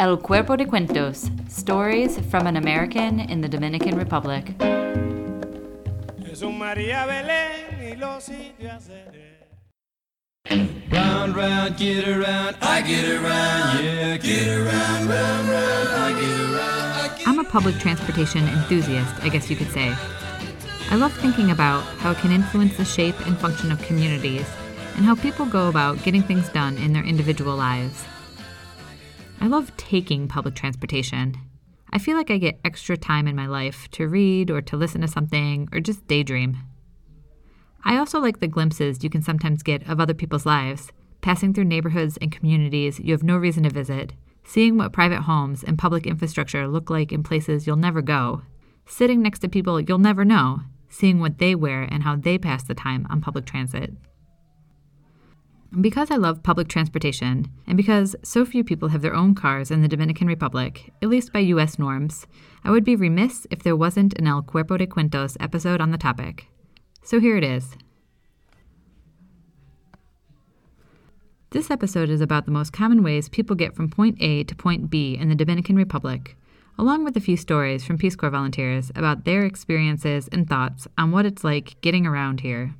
El Cuerpo de Cuentos Stories from an American in the Dominican Republic. Round, round, get around, I get around, yeah, get around, round, round, I get around. I get I'm a public transportation enthusiast, I guess you could say. I love thinking about how it can influence the shape and function of communities and how people go about getting things done in their individual lives. I love taking public transportation. I feel like I get extra time in my life to read or to listen to something or just daydream. I also like the glimpses you can sometimes get of other people's lives, passing through neighborhoods and communities you have no reason to visit, seeing what private homes and public infrastructure look like in places you'll never go, sitting next to people you'll never know, seeing what they wear and how they pass the time on public transit. Because I love public transportation, and because so few people have their own cars in the Dominican Republic, at least by US norms, I would be remiss if there wasn't an El Cuerpo de Cuentos episode on the topic. So here it is. This episode is about the most common ways people get from point A to point B in the Dominican Republic, along with a few stories from Peace Corps volunteers about their experiences and thoughts on what it's like getting around here.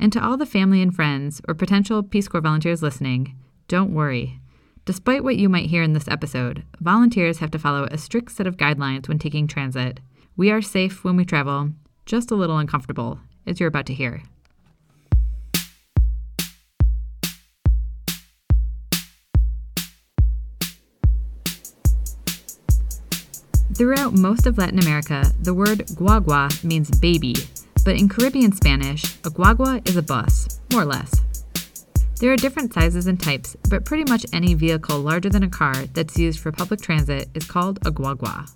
And to all the family and friends or potential Peace Corps volunteers listening, don't worry. Despite what you might hear in this episode, volunteers have to follow a strict set of guidelines when taking transit. We are safe when we travel, just a little uncomfortable, as you're about to hear. Throughout most of Latin America, the word guagua means baby, but in Caribbean Spanish, a guagua is a bus, more or less. There are different sizes and types, but pretty much any vehicle larger than a car that's used for public transit is called a guagua.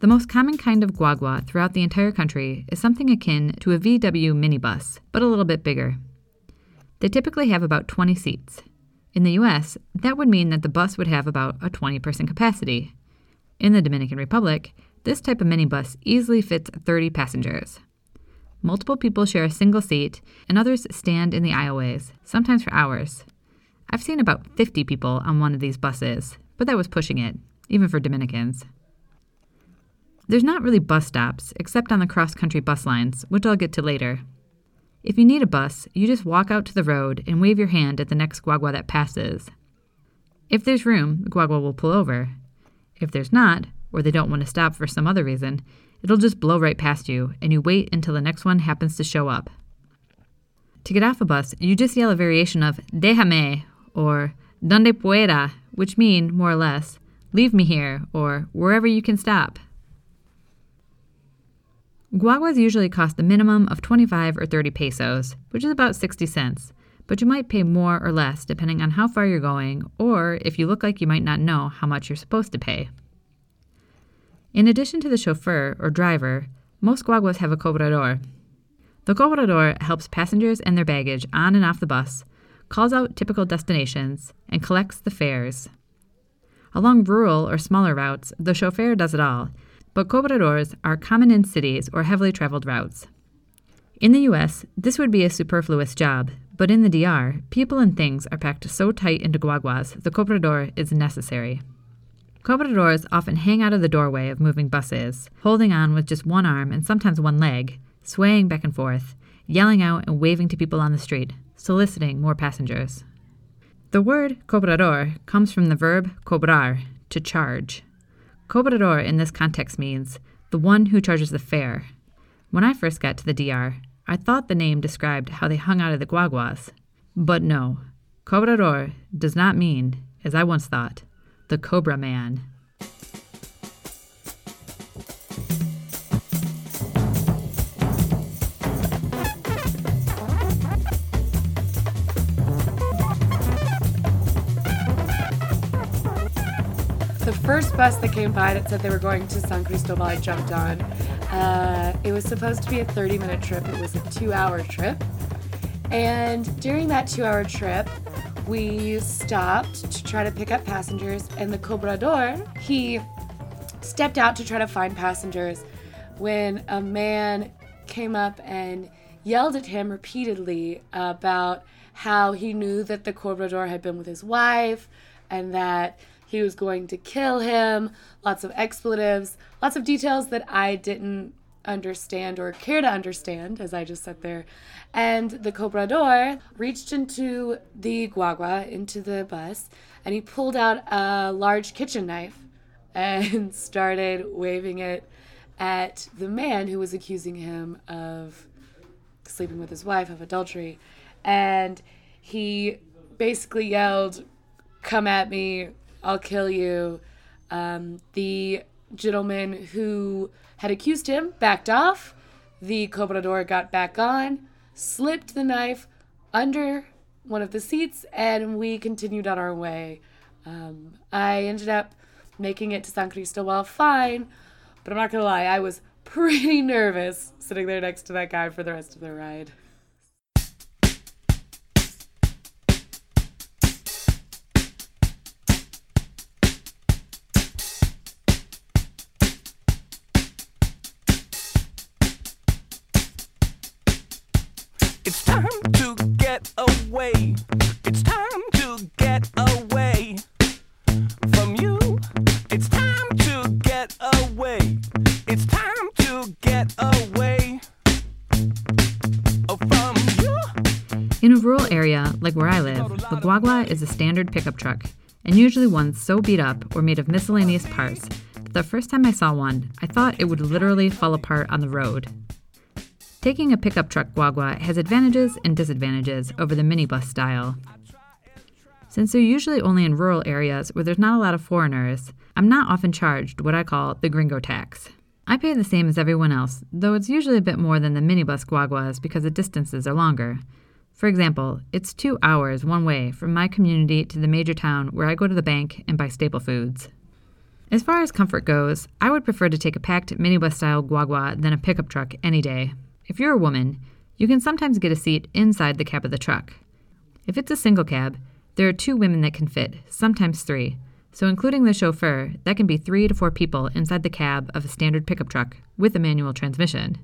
The most common kind of guagua throughout the entire country is something akin to a VW minibus, but a little bit bigger. They typically have about 20 seats. In the US, that would mean that the bus would have about a 20 person capacity. In the Dominican Republic, this type of minibus easily fits 30 passengers. Multiple people share a single seat, and others stand in the aisleways, sometimes for hours. I've seen about 50 people on one of these buses, but that was pushing it, even for Dominicans. There's not really bus stops, except on the cross country bus lines, which I'll get to later. If you need a bus, you just walk out to the road and wave your hand at the next guagua that passes. If there's room, the guagua will pull over. If there's not, or they don't want to stop for some other reason, it'll just blow right past you, and you wait until the next one happens to show up. To get off a bus, you just yell a variation of déjame or donde pueda, which mean, more or less, leave me here or wherever you can stop. Guaguas usually cost a minimum of 25 or 30 pesos, which is about 60 cents, but you might pay more or less depending on how far you're going or if you look like you might not know how much you're supposed to pay. In addition to the chauffeur or driver, most guaguas have a cobrador. The cobrador helps passengers and their baggage on and off the bus, calls out typical destinations, and collects the fares. Along rural or smaller routes, the chauffeur does it all, but cobradors are common in cities or heavily traveled routes. In the US, this would be a superfluous job, but in the DR, people and things are packed so tight into guaguas, the cobrador is necessary. Cobradors often hang out of the doorway of moving buses, holding on with just one arm and sometimes one leg, swaying back and forth, yelling out and waving to people on the street, soliciting more passengers. The word cobrador comes from the verb cobrar, to charge. Cobrador in this context means the one who charges the fare. When I first got to the DR, I thought the name described how they hung out of the guaguas. But no, cobrador does not mean, as I once thought, the Cobra Man. The first bus that came by that said they were going to San Cristobal, I jumped on. Uh, it was supposed to be a 30 minute trip, it was a two hour trip. And during that two hour trip, we stopped to try to pick up passengers, and the cobrador, he stepped out to try to find passengers when a man came up and yelled at him repeatedly about how he knew that the cobrador had been with his wife, and that he was going to kill him. Lots of expletives, lots of details that I didn't understand or care to understand as I just sat there. And the cobrador reached into the guagua, into the bus, and he pulled out a large kitchen knife and started waving it at the man who was accusing him of sleeping with his wife, of adultery. And he basically yelled, Come at me, I'll kill you. Um, the gentleman who had accused him backed off. The cobrador got back on, slipped the knife under one of the seats, and we continued on our way. Um, I ended up making it to San Cristobal fine, but I'm not gonna lie, I was pretty nervous sitting there next to that guy for the rest of the ride. Time to get away. It's time to get away from you. It's time to get away. It's time to get away oh, from you. In a rural area like where I live, the guagua is a standard pickup truck, and usually one so beat up or made of miscellaneous parts that the first time I saw one, I thought it would literally fall apart on the road. Taking a pickup truck guagua has advantages and disadvantages over the minibus style. Since they're usually only in rural areas where there's not a lot of foreigners, I'm not often charged what I call the gringo tax. I pay the same as everyone else, though it's usually a bit more than the minibus guaguas because the distances are longer. For example, it's two hours one way from my community to the major town where I go to the bank and buy staple foods. As far as comfort goes, I would prefer to take a packed minibus style guagua than a pickup truck any day. If you're a woman, you can sometimes get a seat inside the cab of the truck. If it's a single cab, there are two women that can fit, sometimes three. So, including the chauffeur, that can be three to four people inside the cab of a standard pickup truck with a manual transmission.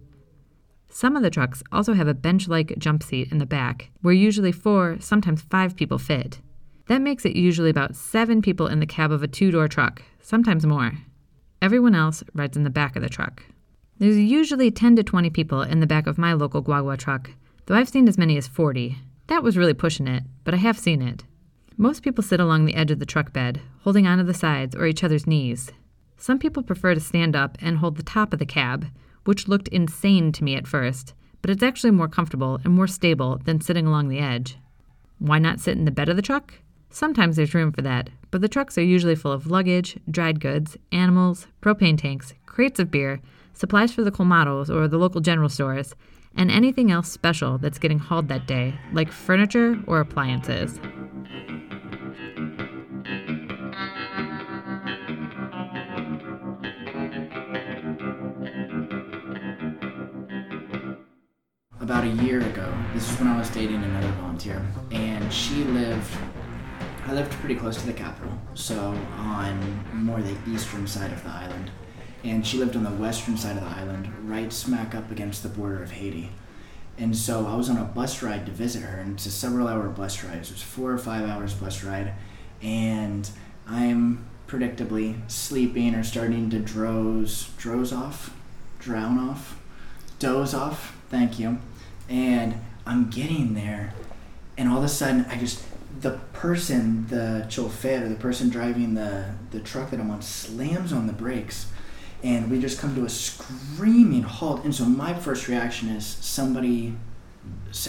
Some of the trucks also have a bench like jump seat in the back, where usually four, sometimes five people fit. That makes it usually about seven people in the cab of a two door truck, sometimes more. Everyone else rides in the back of the truck. There's usually 10 to 20 people in the back of my local guagua truck, though I've seen as many as 40. That was really pushing it, but I have seen it. Most people sit along the edge of the truck bed, holding onto the sides or each other's knees. Some people prefer to stand up and hold the top of the cab, which looked insane to me at first, but it's actually more comfortable and more stable than sitting along the edge. Why not sit in the bed of the truck? Sometimes there's room for that, but the trucks are usually full of luggage, dried goods, animals, propane tanks, crates of beer, supplies for the colmados or the local general stores, and anything else special that's getting hauled that day, like furniture or appliances. about a year ago. This is when I was dating another volunteer, and she lived. I lived pretty close to the capital, so on more the eastern side of the island, and she lived on the western side of the island, right smack up against the border of Haiti. And so I was on a bus ride to visit her, and it's a several-hour bus ride. It was four or five hours bus ride, and I'm predictably sleeping or starting to droze, droze off, drown off, doze off. Thank you. And I'm getting there, and all of a sudden, I just the person, the chauffeur, the person driving the the truck that I'm on, slams on the brakes, and we just come to a screaming halt. And so my first reaction is somebody,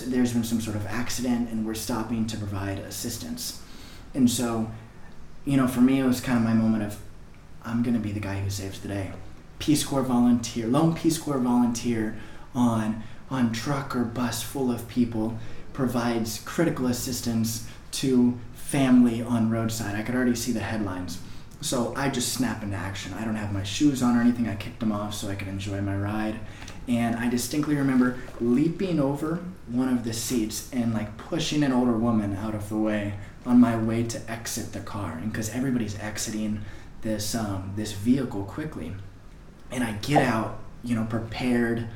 there's been some sort of accident, and we're stopping to provide assistance. And so, you know, for me, it was kind of my moment of, I'm gonna be the guy who saves the day. Peace Corps volunteer, lone Peace Corps volunteer on on truck or bus full of people provides critical assistance to family on roadside. I could already see the headlines. So I just snap into action. I don't have my shoes on or anything. I kicked them off so I could enjoy my ride. And I distinctly remember leaping over one of the seats and like pushing an older woman out of the way on my way to exit the car. And because everybody's exiting this um, this vehicle quickly, and I get out, you know, prepared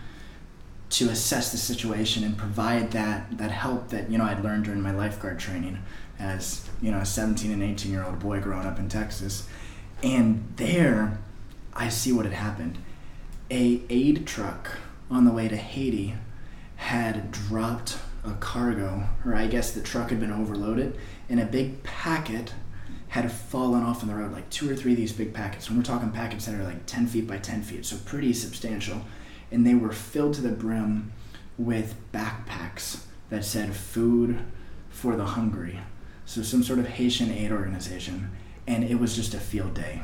to assess the situation and provide that that help that you know I'd learned during my lifeguard training. As you know a 17 and 18 year old boy growing up in Texas, and there I see what had happened. A aid truck on the way to Haiti had dropped a cargo, or I guess the truck had been overloaded, and a big packet had fallen off on the road, like two or three of these big packets. And we're talking packets that are like 10 feet by 10 feet, so pretty substantial. And they were filled to the brim with backpacks that said food for the hungry. So some sort of Haitian aid organization. And it was just a field day.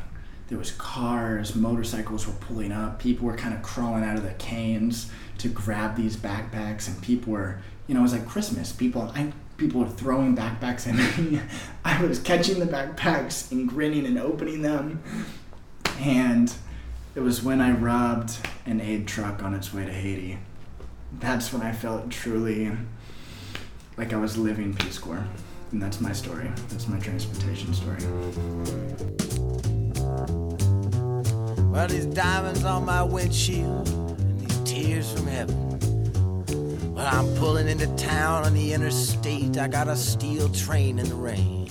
There was cars, motorcycles were pulling up, people were kind of crawling out of the canes to grab these backpacks, and people were, you know, it was like Christmas. People, I, people were throwing backpacks at me. I was catching the backpacks and grinning and opening them, and it was when I robbed an aid truck on its way to Haiti. That's when I felt truly like I was living Peace Corps. And that's my story. That's my transportation story. Well, these diamonds on my windshield and these tears from heaven. Well, I'm pulling into town on the interstate. I got a steel train in the rain.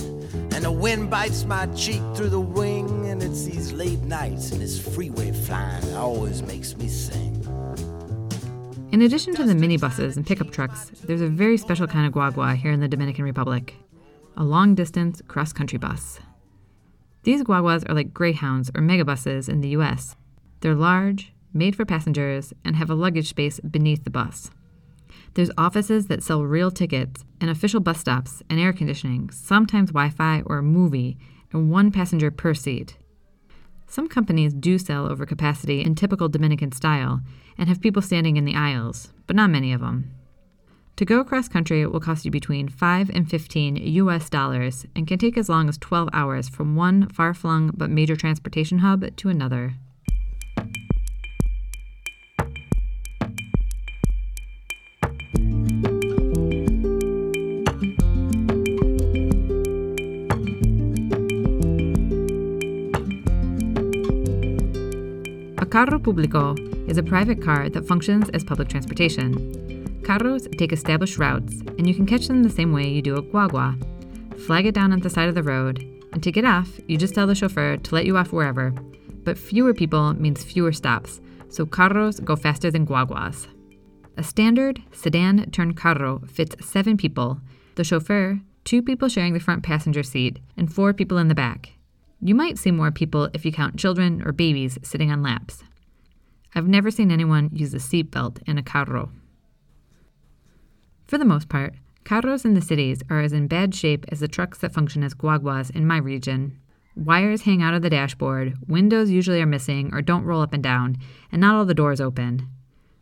And the wind bites my cheek through the wing. And it's these late nights and this freeway flying that always makes me sing. In addition to the minibuses and pickup trucks, there's a very special kind of guagua here in the Dominican Republic a long distance cross country bus. These guaguas are like Greyhounds or megabuses in the US. They're large, made for passengers, and have a luggage space beneath the bus. There's offices that sell real tickets, and official bus stops, and air conditioning, sometimes Wi Fi or a movie, and one passenger per seat. Some companies do sell over capacity in typical Dominican style and have people standing in the aisles, but not many of them. To go across country it will cost you between 5 and 15 US dollars and can take as long as 12 hours from one far flung but major transportation hub to another. A carro público is a private car that functions as public transportation. Carros take established routes, and you can catch them the same way you do a guagua. Flag it down at the side of the road, and to get off, you just tell the chauffeur to let you off wherever. But fewer people means fewer stops, so carros go faster than guaguas. A standard sedan turned carro fits seven people the chauffeur, two people sharing the front passenger seat, and four people in the back. You might see more people if you count children or babies sitting on laps. I've never seen anyone use a seatbelt in a carro. For the most part, carros in the cities are as in bad shape as the trucks that function as guaguas in my region. Wires hang out of the dashboard, windows usually are missing or don't roll up and down, and not all the doors open.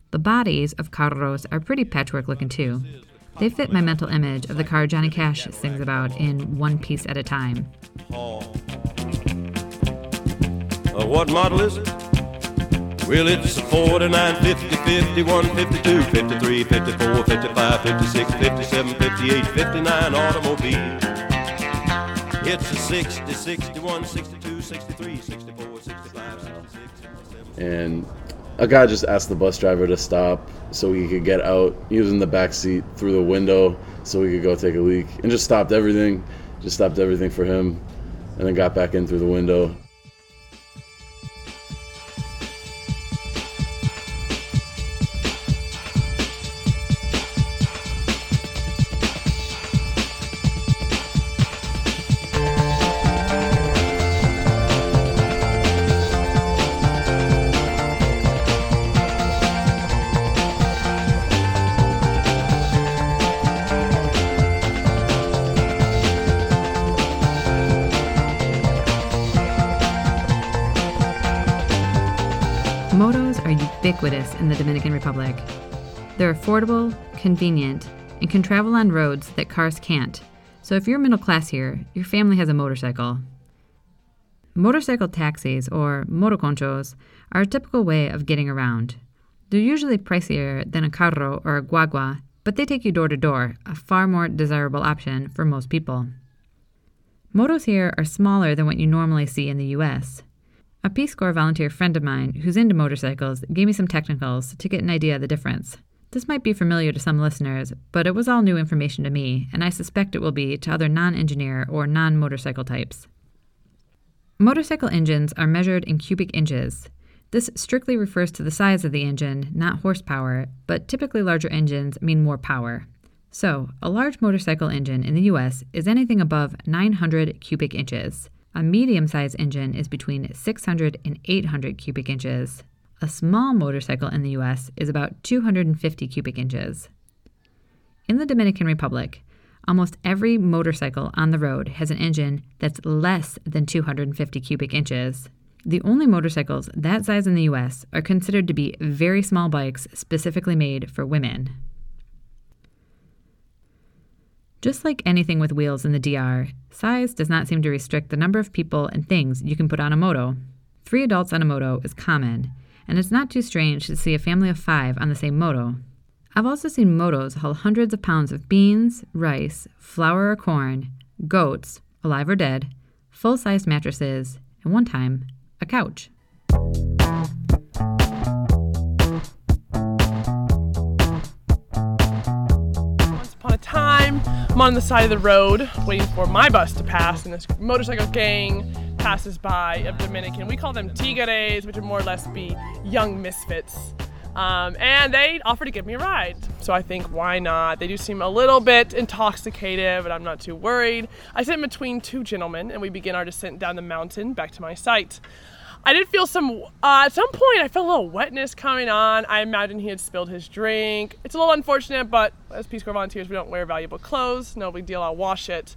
The bodies of carros are pretty patchwork looking too. They fit my mental image of the car Johnny Cash sings about in One Piece at a Time. Uh, what model is it? Well, it's a 49, 50, 51, 52, 53, 54, 55, 56, 57, 58, 59 automobile. It's a 60, 61, 62, 63, 64, 65, 66, 67. and a guy just asked the bus driver to stop so he could get out using the back seat through the window so he could go take a leak and just stopped everything just stopped everything for him and then got back in through the window ubiquitous in the Dominican Republic. They're affordable, convenient, and can travel on roads that cars can't. So if you're middle class here, your family has a motorcycle. Motorcycle taxis, or motoconchos, are a typical way of getting around. They're usually pricier than a carro or a guagua, but they take you door to door, a far more desirable option for most people. Motos here are smaller than what you normally see in the US. A Peace Corps volunteer friend of mine who's into motorcycles gave me some technicals to get an idea of the difference. This might be familiar to some listeners, but it was all new information to me, and I suspect it will be to other non engineer or non motorcycle types. Motorcycle engines are measured in cubic inches. This strictly refers to the size of the engine, not horsepower, but typically larger engines mean more power. So, a large motorcycle engine in the US is anything above 900 cubic inches. A medium sized engine is between 600 and 800 cubic inches. A small motorcycle in the US is about 250 cubic inches. In the Dominican Republic, almost every motorcycle on the road has an engine that's less than 250 cubic inches. The only motorcycles that size in the US are considered to be very small bikes specifically made for women. Just like anything with wheels in the DR, size does not seem to restrict the number of people and things you can put on a moto. Three adults on a moto is common, and it's not too strange to see a family of five on the same moto. I've also seen motos haul hundreds of pounds of beans, rice, flour or corn, goats, alive or dead, full sized mattresses, and one time, a couch. Time, I'm on the side of the road waiting for my bus to pass, and this motorcycle gang passes by of Dominican. We call them tigres, which would more or less be young misfits. Um, and they offer to give me a ride. So I think, why not? They do seem a little bit intoxicated, but I'm not too worried. I sit in between two gentlemen, and we begin our descent down the mountain back to my site. I did feel some, uh, at some point, I felt a little wetness coming on. I imagine he had spilled his drink. It's a little unfortunate, but as Peace Corps volunteers, we don't wear valuable clothes. No big deal, I'll wash it.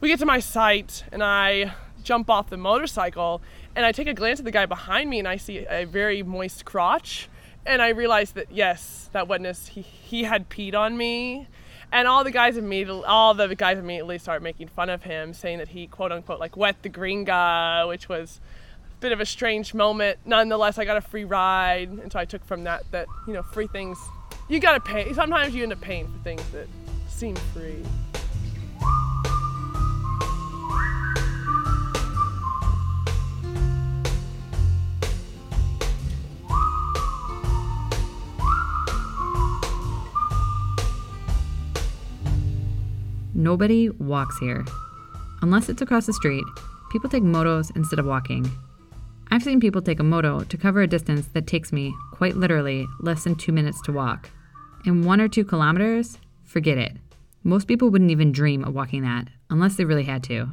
We get to my site, and I jump off the motorcycle, and I take a glance at the guy behind me, and I see a very moist crotch. And I realize that, yes, that wetness, he, he had peed on me. And all the guys immediately, all the guys immediately start making fun of him, saying that he quote unquote like wet the gringo, which was bit of a strange moment. Nonetheless, I got a free ride, and so I took from that that you know free things you gotta pay. Sometimes you end up paying for things that seem free. Nobody walks here. Unless it's across the street, people take motos instead of walking. I've seen people take a moto to cover a distance that takes me, quite literally, less than two minutes to walk. In one or two kilometers, forget it. Most people wouldn't even dream of walking that, unless they really had to.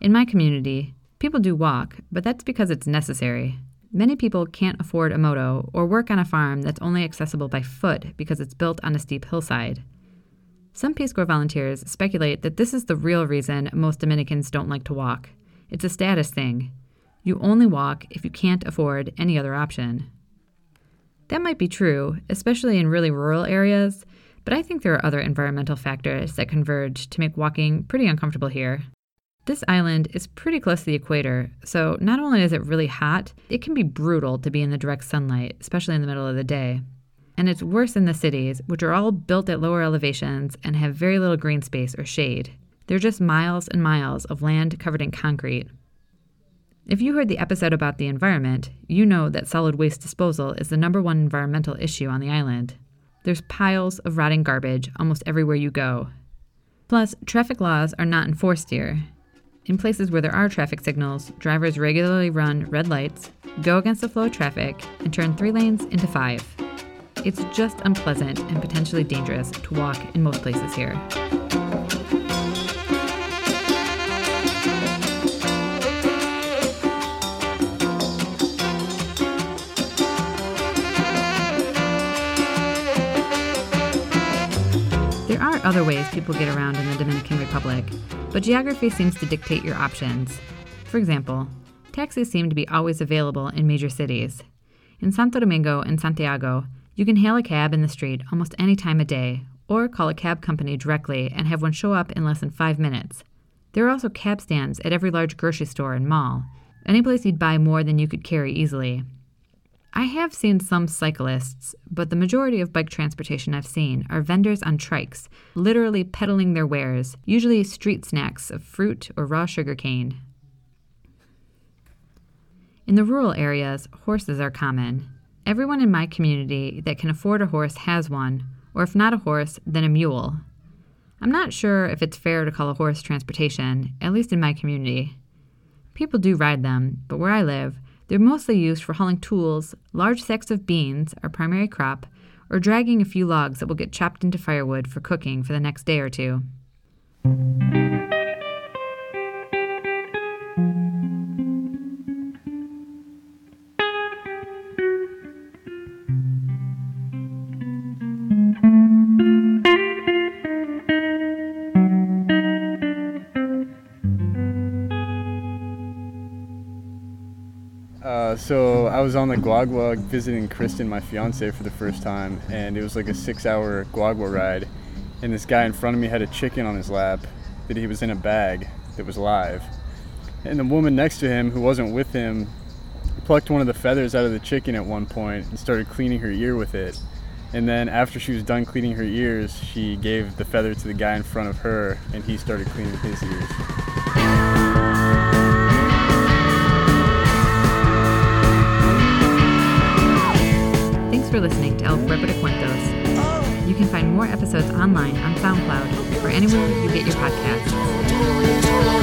In my community, people do walk, but that's because it's necessary. Many people can't afford a moto or work on a farm that's only accessible by foot because it's built on a steep hillside. Some Peace Corps volunteers speculate that this is the real reason most Dominicans don't like to walk. It's a status thing. You only walk if you can't afford any other option. That might be true, especially in really rural areas, but I think there are other environmental factors that converge to make walking pretty uncomfortable here. This island is pretty close to the equator, so not only is it really hot, it can be brutal to be in the direct sunlight, especially in the middle of the day. And it's worse in the cities, which are all built at lower elevations and have very little green space or shade. They're just miles and miles of land covered in concrete. If you heard the episode about the environment, you know that solid waste disposal is the number one environmental issue on the island. There's piles of rotting garbage almost everywhere you go. Plus, traffic laws are not enforced here. In places where there are traffic signals, drivers regularly run red lights, go against the flow of traffic, and turn three lanes into five. It's just unpleasant and potentially dangerous to walk in most places here. Are other ways people get around in the Dominican Republic, but geography seems to dictate your options. For example, taxis seem to be always available in major cities. In Santo Domingo and Santiago, you can hail a cab in the street almost any time of day, or call a cab company directly and have one show up in less than five minutes. There are also cab stands at every large grocery store and mall, any place you'd buy more than you could carry easily. I have seen some cyclists, but the majority of bike transportation I've seen are vendors on trikes, literally peddling their wares, usually street snacks of fruit or raw sugar cane. In the rural areas, horses are common. Everyone in my community that can afford a horse has one, or if not a horse, then a mule. I'm not sure if it's fair to call a horse transportation, at least in my community. People do ride them, but where I live, they're mostly used for hauling tools, large sacks of beans, our primary crop, or dragging a few logs that will get chopped into firewood for cooking for the next day or two. Was on the Guagua visiting Kristen, my fiance, for the first time, and it was like a six-hour Guagua ride. And this guy in front of me had a chicken on his lap that he was in a bag that was live. And the woman next to him, who wasn't with him, plucked one of the feathers out of the chicken at one point and started cleaning her ear with it. And then after she was done cleaning her ears, she gave the feather to the guy in front of her, and he started cleaning his ears. For listening to El Cuerpo de Cuentos. You can find more episodes online on SoundCloud or anywhere you get your podcasts.